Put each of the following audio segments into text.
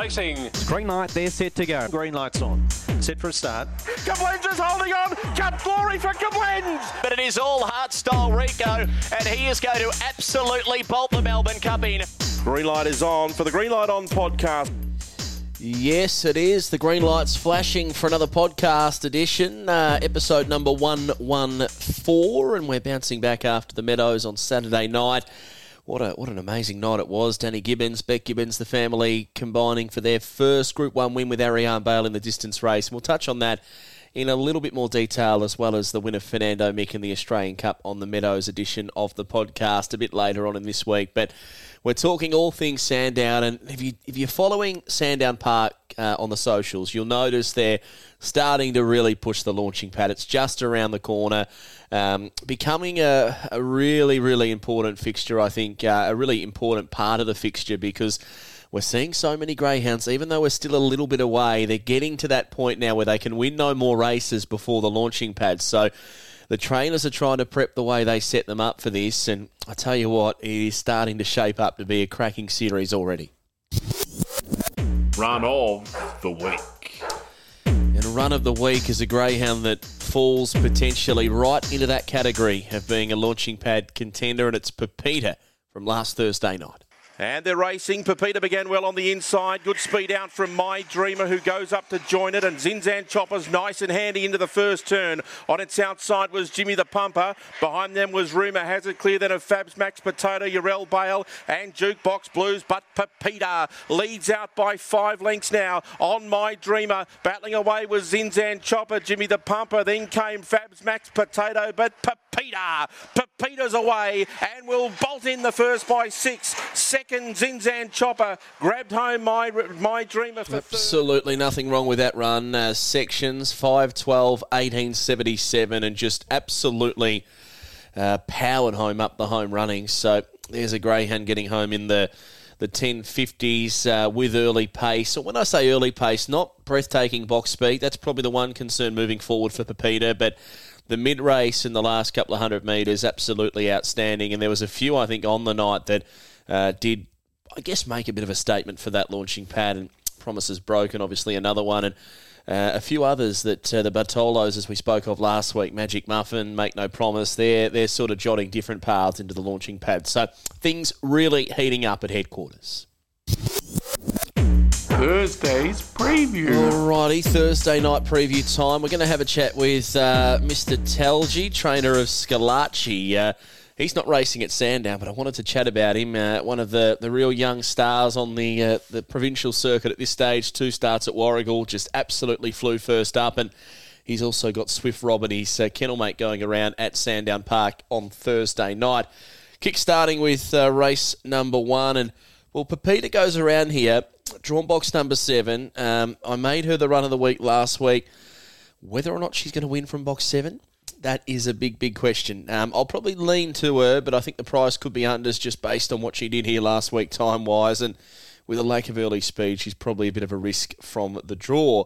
Racing. Green light, they're set to go. Green lights on. Set for a start. Kablens is holding on. Cut glory for Kablens. But it is all Hardstyle Rico, and he is going to absolutely bolt the Melbourne Cup in. Green light is on for the Green Light On podcast. Yes, it is. The green light's flashing for another podcast edition, uh, episode number 114, and we're bouncing back after the Meadows on Saturday night. What a what an amazing night it was. Danny Gibbons, Beck Gibbons, the family combining for their first Group 1 win with Ariane Bale in the distance race. And we'll touch on that in a little bit more detail, as well as the win of Fernando Mick in the Australian Cup on the Meadows edition of the podcast a bit later on in this week. But we're talking all things Sandown, and if you if you're following Sandown Park uh, on the socials, you'll notice they're starting to really push the launching pad. It's just around the corner, um, becoming a, a really really important fixture. I think uh, a really important part of the fixture because we're seeing so many greyhounds, even though we're still a little bit away, they're getting to that point now where they can win no more races before the launching pad. So the trainers are trying to prep the way they set them up for this, and I tell you what, it is starting to shape up to be a cracking series already. Run of the week. And run of the week is a greyhound that falls potentially right into that category of being a launching pad contender, and it's Pepita from last Thursday night. And they're racing. Pepita began well on the inside. Good speed out from My Dreamer, who goes up to join it. And Zinzan Chopper's nice and handy into the first turn. On its outside was Jimmy the Pumper. Behind them was Rumour Hazard Clear. Then of Fabs Max Potato, Urel Bale, and Jukebox Blues. But Pepita leads out by five lengths now. On My Dreamer, battling away was Zinzan Chopper, Jimmy the Pumper. Then came Fabs Max Potato, but Pepita, Pepita's away and will bolt in the first by six. Second second, Zinzan Chopper grabbed home my my dreamer for Absolutely third. nothing wrong with that run. Uh, sections 5, 12, 18, 77, and just absolutely uh, powered home up the home running. So there's a greyhound getting home in the the 1050s uh, with early pace. So when I say early pace, not breathtaking box speed. That's probably the one concern moving forward for Pepita, but the mid race in the last couple of hundred metres absolutely outstanding. And there was a few I think on the night that uh, did, I guess, make a bit of a statement for that launching pad. And Promises Broken, obviously, another one. And uh, a few others that uh, the Bartolos, as we spoke of last week, Magic Muffin, Make No Promise, they're, they're sort of jotting different paths into the launching pad. So things really heating up at headquarters. Thursday's preview. Alrighty, Thursday night preview time. We're going to have a chat with uh, Mr. Telgi, trainer of Scalacci. He's not racing at Sandown, but I wanted to chat about him. Uh, one of the, the real young stars on the uh, the provincial circuit at this stage. Two starts at Warragul, just absolutely flew first up, and he's also got Swift Robin, his uh, kennel mate, going around at Sandown Park on Thursday night. Kick starting with uh, race number one, and well, Pepita goes around here. Drawn box number seven. Um, I made her the run of the week last week. Whether or not she's going to win from box seven, that is a big, big question. Um, I'll probably lean to her, but I think the price could be unders just based on what she did here last week, time wise, and with a lack of early speed, she's probably a bit of a risk from the draw.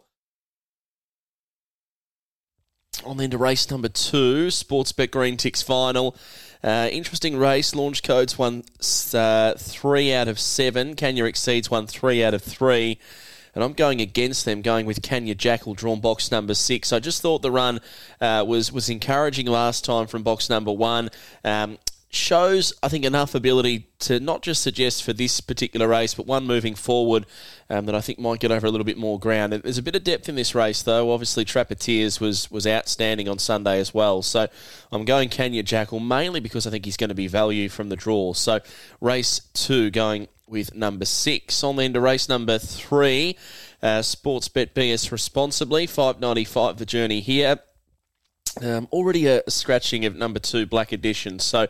On then to race number two, Sportsbet Green Ticks final. Uh, interesting race. Launch codes won uh, three out of seven. Kenya exceeds one three out of three and I'm going against them, going with Kenya Jackal, drawn box number six. I just thought the run uh, was was encouraging last time from box number one. Um, shows, I think, enough ability to not just suggest for this particular race, but one moving forward um, that I think might get over a little bit more ground. There's a bit of depth in this race, though. Obviously, Trappeteers was was outstanding on Sunday as well. So I'm going Kenya Jackal mainly because I think he's going to be value from the draw. So race two going with number six. On then to race number three. Uh, Sportsbet BS responsibly. 595 the journey here. Um, already a scratching of number two, Black Edition. So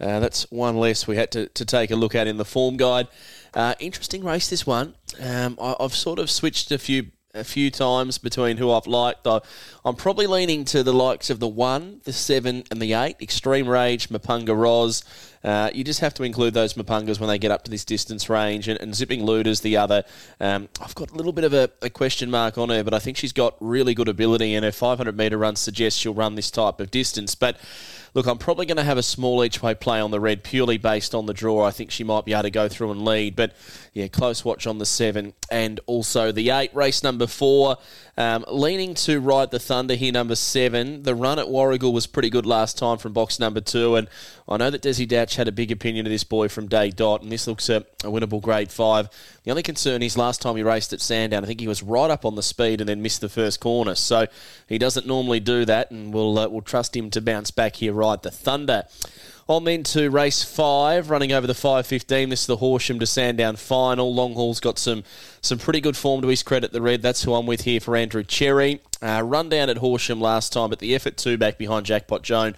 uh, that's one less we had to, to take a look at in the form guide. Uh, interesting race, this one. Um, I, have sort of switched a few a few times between who I've liked. I, I'm probably leaning to the likes of the one, the seven, and the eight. Extreme Rage, Mapunga Roz, Uh, you just have to include those Mapungas when they get up to this distance range, and, and Zipping Luda's the other. Um, I've got a little bit of a, a, question mark on her, but I think she's got really good ability, and her 500 metre run suggests she'll run this type of distance. But look, I'm probably going to have a small each way play on the red purely based on the draw. I think she might be able to go through and lead, but yeah, close watch on the seven and also the eight. Race number four, um, leaning to ride the Thunder here, number seven. The run at Warragul was pretty good last time from box number two, and I know that Desi Datch had a big opinion of this boy from day dot, and this looks a, a winnable grade five. The only concern is last time he raced at Sandown, I think he was right up on the speed and then missed the first corner, so he doesn't normally do that, and we'll uh, we'll trust him to bounce back here, ride the Thunder. On then to race five, running over the 5.15. This is the Horsham to Sandown final. Longhaul's got some some pretty good form to his credit, the red. That's who I'm with here for Andrew Cherry. Uh, run down at Horsham last time, but the effort two back behind Jackpot Joan,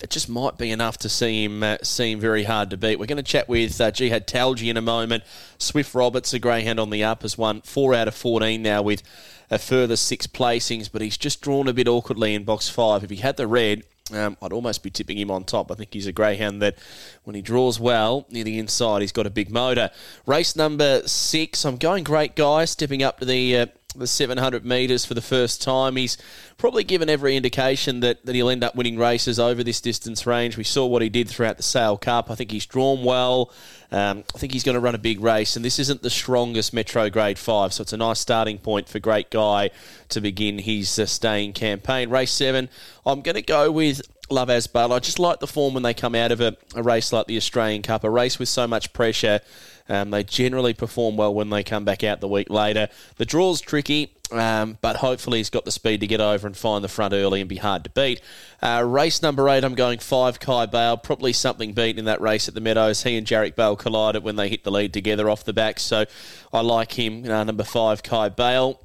that just might be enough to see him uh, see him very hard to beat. We're going to chat with uh, Jihad Talji in a moment. Swift Roberts, a greyhound on the up, has won four out of 14 now with a further six placings, but he's just drawn a bit awkwardly in box five. If he had the red, um, I'd almost be tipping him on top. I think he's a greyhound that, when he draws well near the inside, he's got a big motor. Race number six. I'm going great guy, stepping up to the uh, the 700 metres for the first time. He's probably given every indication that, that he'll end up winning races over this distance range. We saw what he did throughout the Sale Cup. I think he's drawn well. Um, I think he's going to run a big race, and this isn't the strongest Metro Grade 5, so it's a nice starting point for Great Guy to begin his uh, staying campaign. Race 7, I'm going to go with Love as Bale. I just like the form when they come out of a, a race like the Australian Cup, a race with so much pressure. Um, they generally perform well when they come back out the week later. The draw's tricky. Um, but hopefully he's got the speed to get over and find the front early and be hard to beat. Uh, race number eight, I'm going five Kai Bale. Probably something beat in that race at the Meadows. He and Jarek Bale collided when they hit the lead together off the back, so I like him. Uh, number five Kai Bale.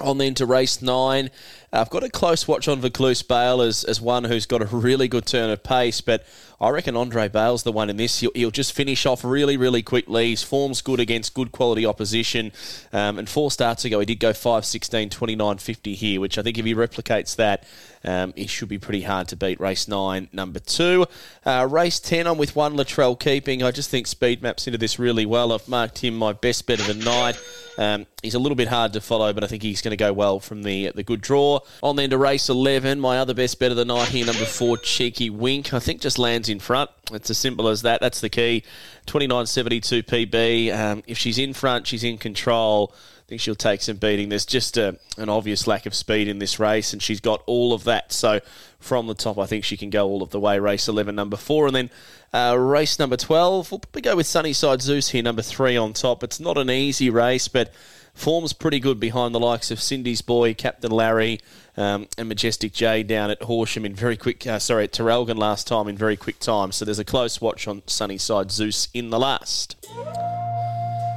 On then to race nine. I've got a close watch on Vaucluse Bale as, as one who's got a really good turn of pace, but I reckon Andre Bale's the one in this. He'll, he'll just finish off really, really quickly. His form's good against good quality opposition. Um, and four starts ago, he did go 5 16, 29 50 here, which I think if he replicates that, um, he should be pretty hard to beat. Race 9, number 2. Uh, race 10, I'm with one Latrell keeping. I just think speed maps into this really well. I've marked him my best bet of the night. Um, he's a little bit hard to follow, but I think he's going to go well from the the good draw. On then to race 11, my other best bet of the night here, number 4, Cheeky Wink. I think just lands in front. It's as simple as that. That's the key. 29.72 PB. Um, if she's in front, she's in control. I think she'll take some beating. There's just a, an obvious lack of speed in this race, and she's got all of that. So from the top, I think she can go all of the way. Race 11, number 4. And then uh, race number 12, we'll probably go with Sunnyside Zeus here, number 3 on top. It's not an easy race, but form's pretty good behind the likes of Cindy's boy, Captain Larry, um, and Majestic J down at Horsham in very quick, uh, sorry, at Traralgon last time in very quick time. So there's a close watch on Sunnyside Zeus in the last.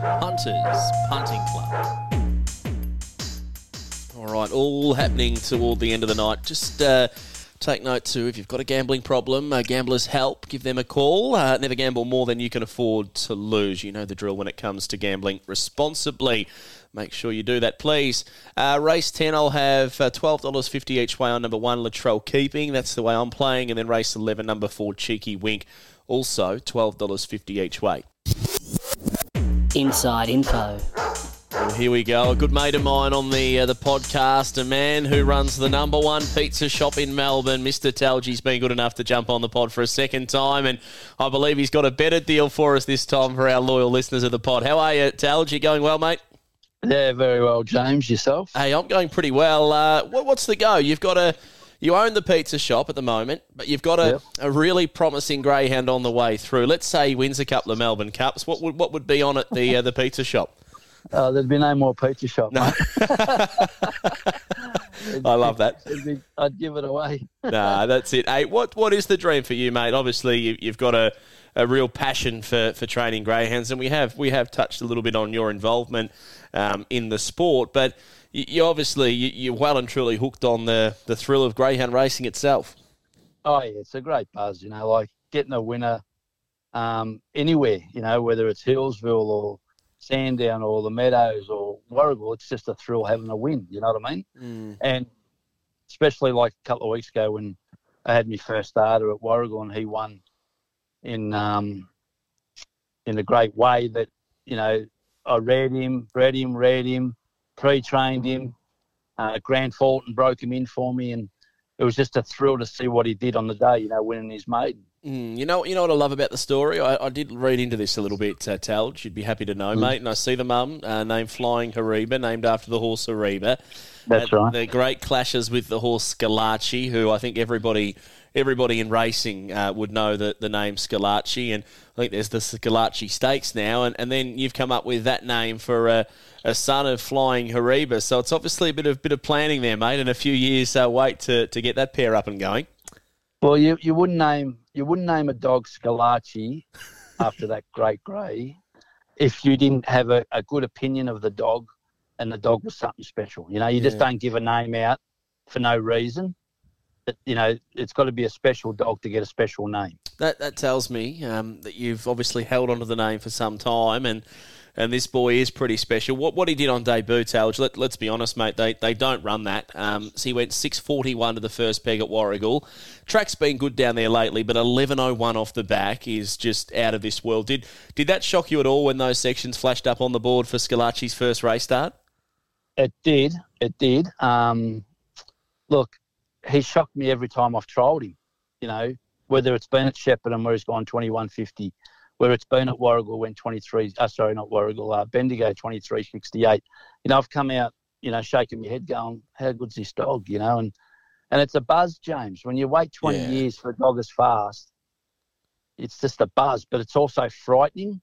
Hunters Punting Club. All right, all happening toward the end of the night. Just uh, take note too, if you've got a gambling problem, uh, Gamblers Help, give them a call. Uh, never gamble more than you can afford to lose. You know the drill when it comes to gambling responsibly. Make sure you do that, please. Uh, race 10, I'll have uh, $12.50 each way on number one, Latrell Keeping. That's the way I'm playing. And then race 11, number four, Cheeky Wink. Also $12.50 each way. Inside info. Well, here we go. A good mate of mine on the uh, the podcast, a man who runs the number one pizza shop in Melbourne. Mr. Talji's been good enough to jump on the pod for a second time, and I believe he's got a better deal for us this time for our loyal listeners of the pod. How are you, Talji? Going well, mate? Yeah, very well, James. Yourself? Hey, I'm going pretty well. Uh, what, what's the go? You've got a you own the pizza shop at the moment, but you've got a, Yep. a really promising greyhound on the way through. Let's say he wins a couple of Melbourne Cups. What would what would be on at the uh, the pizza shop? Uh, there'd be no more pizza shop. No. I love that. Be, I'd give it away. nah, that's it. Hey, what what is the dream for you, mate? Obviously, you, you've got a, a real passion for, for training greyhounds, and we have we have touched a little bit on your involvement um, in the sport, but you, you obviously you, you're well and truly hooked on the the thrill of greyhound racing itself. Oh yeah, it's a great buzz. You know, like getting a winner um, anywhere. You know, whether it's Healesville or Sandown or the Meadows or Warragul, it's just a thrill having a win. You know what I mean? And especially like a couple of weeks ago when I had my first starter at Warragul and he won in um, in a great way that you know I read him, read him, read him, pre-trained him. Uh, Grant Fulton broke him in for me, and it was just a thrill to see what he did on the day. You know, winning his maiden. Mm, you know, you know what I love about the story. I, I did read into this a little bit, uh, Tal. You'd be happy to know, mate. And I see the mum uh, named Flying Hariba, named after the horse Hariba. That's Uh, right. The great clashes with the horse Scalacci, who I think everybody everybody in racing uh, would know the, the name Scalacci. And I think there's the Scalacci Stakes now. And, and then you've come up with that name for a, a son of Flying Hariba. So it's obviously a bit of bit of planning there, mate, and a few years uh, wait to, to get that pair up and going. Well, you, you wouldn't name you wouldn't name a dog Scalacci after that great grey if you didn't have a, a good opinion of the dog and the dog was something special. You know, you just don't give a name out for no reason. But, you know, it's got to be a special dog to get a special name. That that tells me um, that you've obviously held onto the name for some time, and and this boy is pretty special. What what he did on debut, Talge, let, let's be honest, mate, they, they don't run that. Um, so he went 641 to the first peg at Warragul. Track's been good down there lately, but 1101 off the back is just out of this world. Did did that shock you at all when those sections flashed up on the board for Scalacci's first race start? It did. It did. Um, look, he shocked me every time I've trialled him. You know, whether it's been at Shepparton where he's gone 21.50, where it's been at Warragul when 23, uh, sorry, not Warragul, uh, Bendigo 23.68. You know, I've come out, you know, shaking my head going, how good's this dog, you know? And and it's a buzz, James. When you wait 20 Yeah. years for a dog as fast, it's just a buzz, but it's also frightening,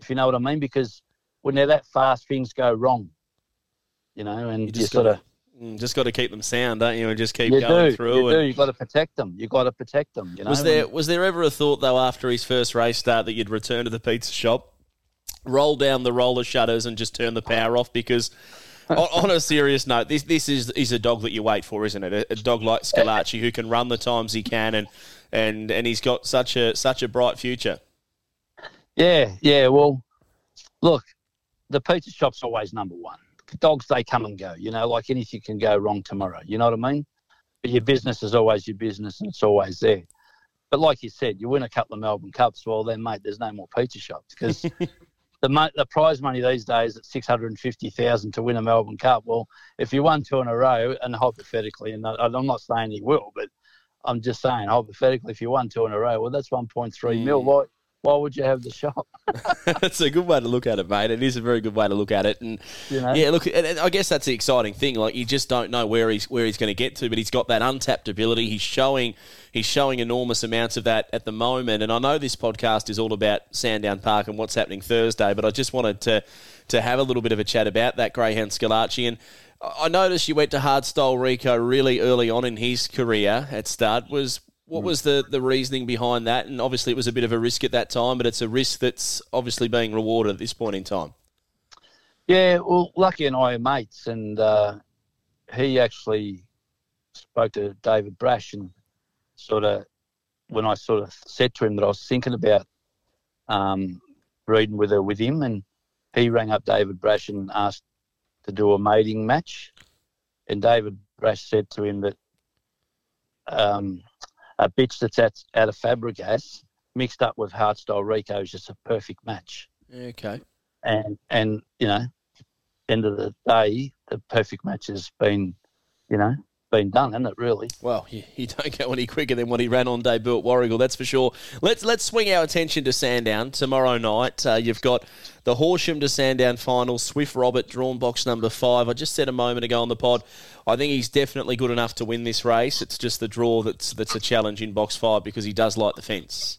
if you know what I mean, because when they're that fast, things go wrong, you know, and You you, just sort gotta- of Mm, just got to keep them sound, don't you? And just keep you going do, through. you and do. You've got to protect them. You've got to protect them. You know. Was there was there ever a thought though after his first race start that you'd return to the pizza shop, roll down the roller shutters, and just turn the power off? Because on, on a serious note, this this is is a dog that you wait for, isn't it? A, a dog like Scalacci who can run the times he can, and and and he's got such a such a bright future. Yeah, yeah. Well, look, the pizza shop's always number one. Dogs, they come and go. You know, like anything can go wrong tomorrow. You know what I mean? But your business is always your business, and it's always there. But like you said, you win a couple of Melbourne Cups, well, then, mate, there's no more pizza shops because the mo- the prize money these days at six hundred and fifty thousand to win a Melbourne Cup. Well, if you won two in a row, and hypothetically, and I'm not saying you will, but I'm just saying hypothetically, if you won two in a row, well, that's one point three mil. Why why would you have the shop? That's a good way to look at it, mate. It is a very good way to look at it, and You know? yeah, look, I guess that's the exciting thing. Like you just don't know where he's where he's going to get to, but he's got that untapped ability. He's showing he's showing enormous amounts of that at the moment. And I know this podcast is all about Sandown Park and what's happening Thursday, but I just wanted to to have a little bit of a chat about that Greyhound Scalacci. And I noticed you went to Hardstyle Rico really early on in his career at start. Was what was the, the reasoning behind that? And obviously, it was a bit of a risk at that time, but it's a risk that's obviously being rewarded at this point in time. Yeah, well, Lucky and I are mates, and uh, he actually spoke to David Brash and sort of, when I sort of said to him that I was thinking about um, reading with her with him, and he rang up David Brash and asked to do a mating match, and David Brash said to him that um, a bitch that's at, out of Fabregas mixed up with Hardstyle Rico is just a perfect match Okay. and and you know, end of the day, the perfect match has been, you know, been done, hasn't it? Really. Well, you, you don't go any quicker than what he ran on debut at Warragul, that's for sure. Let's let's swing our attention to Sandown tomorrow night. Uh, you've got the Horsham to Sandown final, Swift Robert drawn box number five. I just said a moment ago on the pod, I think he's definitely good enough to win this race. It's just the draw that's that's a challenge in box five because he does like the fence.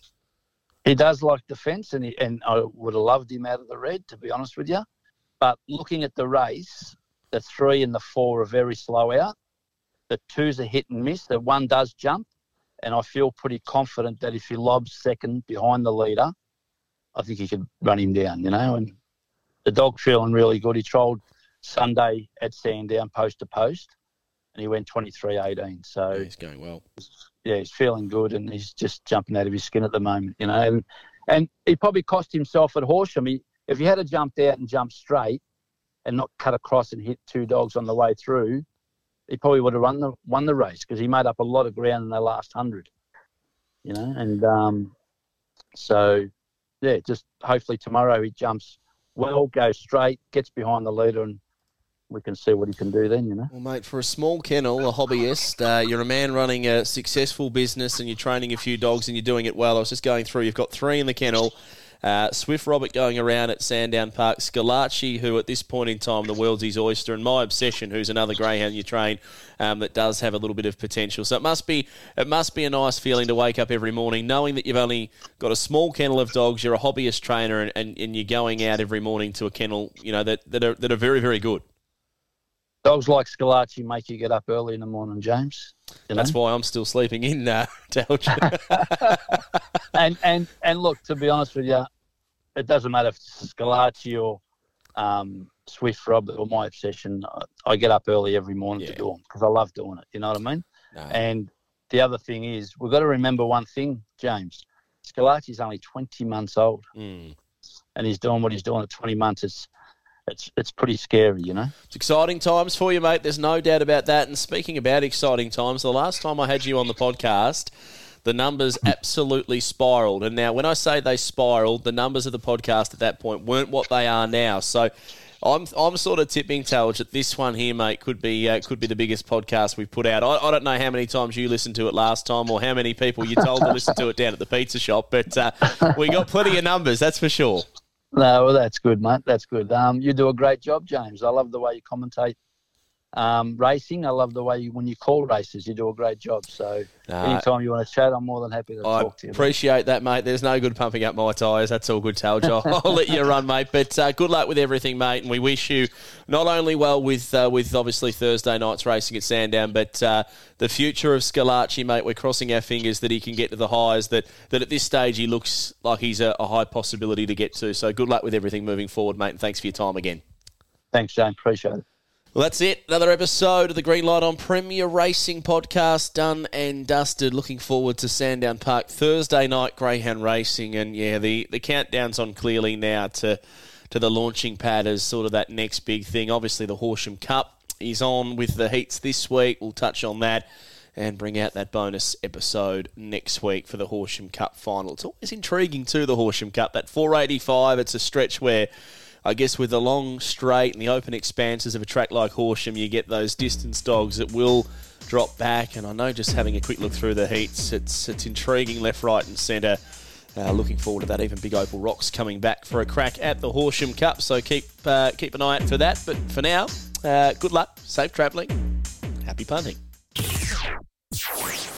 He does like defence, and he, and I would have loved him out of the red, to be honest with you. But looking at the race, the three and the four are very slow out. The two's a hit and miss. The one does jump, and I feel pretty confident that if he lobs second behind the leader, I think he could run him down. You know, and the dog feeling really good. He trolled Sunday at Sandown post to post, and he went 23-18. So Yeah, he's going well. yeah, he's feeling good and he's just jumping out of his skin at the moment, you know. And and he probably cost himself at Horsham. He, if he had jumped out and jumped straight and not cut across and hit two dogs on the way through, he probably would have won the won the race because he made up a lot of ground in the last hundred, you know. And um, So, yeah, just hopefully tomorrow he jumps well, goes straight, gets behind the leader, and we can see what he can do then, you know. Well, mate, for a small kennel, a hobbyist, uh, you're a man running a successful business and you're training a few dogs and you're doing it well. I was just going through, you've got three in the kennel. Uh, Swift Robert going around at Sandown Park. Scalacci, who at this point in time, the world's his oyster. And My Obsession, who's another greyhound you train um, that does have a little bit of potential. So it must be it must be a nice feeling to wake up every morning knowing that you've only got a small kennel of dogs, you're a hobbyist trainer, and, and, and you're going out every morning to a kennel you know that, that, are, that are very, very good. Dogs like Scalacci make you get up early in the morning, James. You That's why I'm still sleeping in uh, and and and look, to be honest with you, it doesn't matter if it's Scalacci or um, Swift Robert or my obsession. I, I, get up early every morning yeah. to do them because I love doing it. You know what I mean? No. And the other thing is, we've got to remember one thing, James. Scalacci's only 20 months old, mm. and he's doing what he's doing at 20 months. It's it's it's pretty scary, you know. It's exciting times for you, mate. There's no doubt about that. And speaking about exciting times, the last time I had you on the podcast, the numbers absolutely spiraled. And now, when I say they spiraled, the numbers of the podcast at that point weren't what they are now. So. I'm, I'm sort of tipping Talge that this one here, mate, could be uh, could be the biggest podcast we've put out. I, I, don't know how many times you listened to it last time, or how many people you told to listen to it down at the pizza shop, but uh, we got plenty of numbers, that's for sure. No, well, that's good, mate. That's good. Um, you do a great job, James. I love the way you commentate um, racing. I love the way you, when you call races, you do a great job. So anytime you want to chat, I'm more than happy to I talk to you. Appreciate that, mate. There's no good pumping up my tyres. That's all good, Talge. I'll, I'll let you run, mate. But uh, good luck with everything, mate. And we wish you not only well with uh, with obviously Thursday night's racing at Sandown, but uh, the future of Scalacci, mate. We're crossing our fingers that he can get to the highs that, that at this stage he looks like he's a, a high possibility to get to. So good luck with everything moving forward, mate. And thanks for your time again. Thanks, James. Appreciate it. Well, that's it. Another episode of the Green Light on Premier Racing podcast done and dusted. Looking forward to Sandown Park Thursday night greyhound racing, and yeah, the the countdown's on clearly now to to the launching pad as sort of that next big thing. Obviously, the Horsham Cup is on with the heats this week. We'll touch on that and bring out that bonus episode next week for the Horsham Cup final. It's always intriguing too, the Horsham Cup. That 485, it's a stretch where I guess with the long straight and the open expanses of a track like Horsham, you get those distance dogs that will drop back. And I know just having a quick look through the heats, it's it's intriguing left, right, and centre. Uh, looking forward to that. Even Big Opal Rocks coming back for a crack at the Horsham Cup. So keep uh, keep an eye out for that. But for now, uh, good luck, safe travelling, happy punting.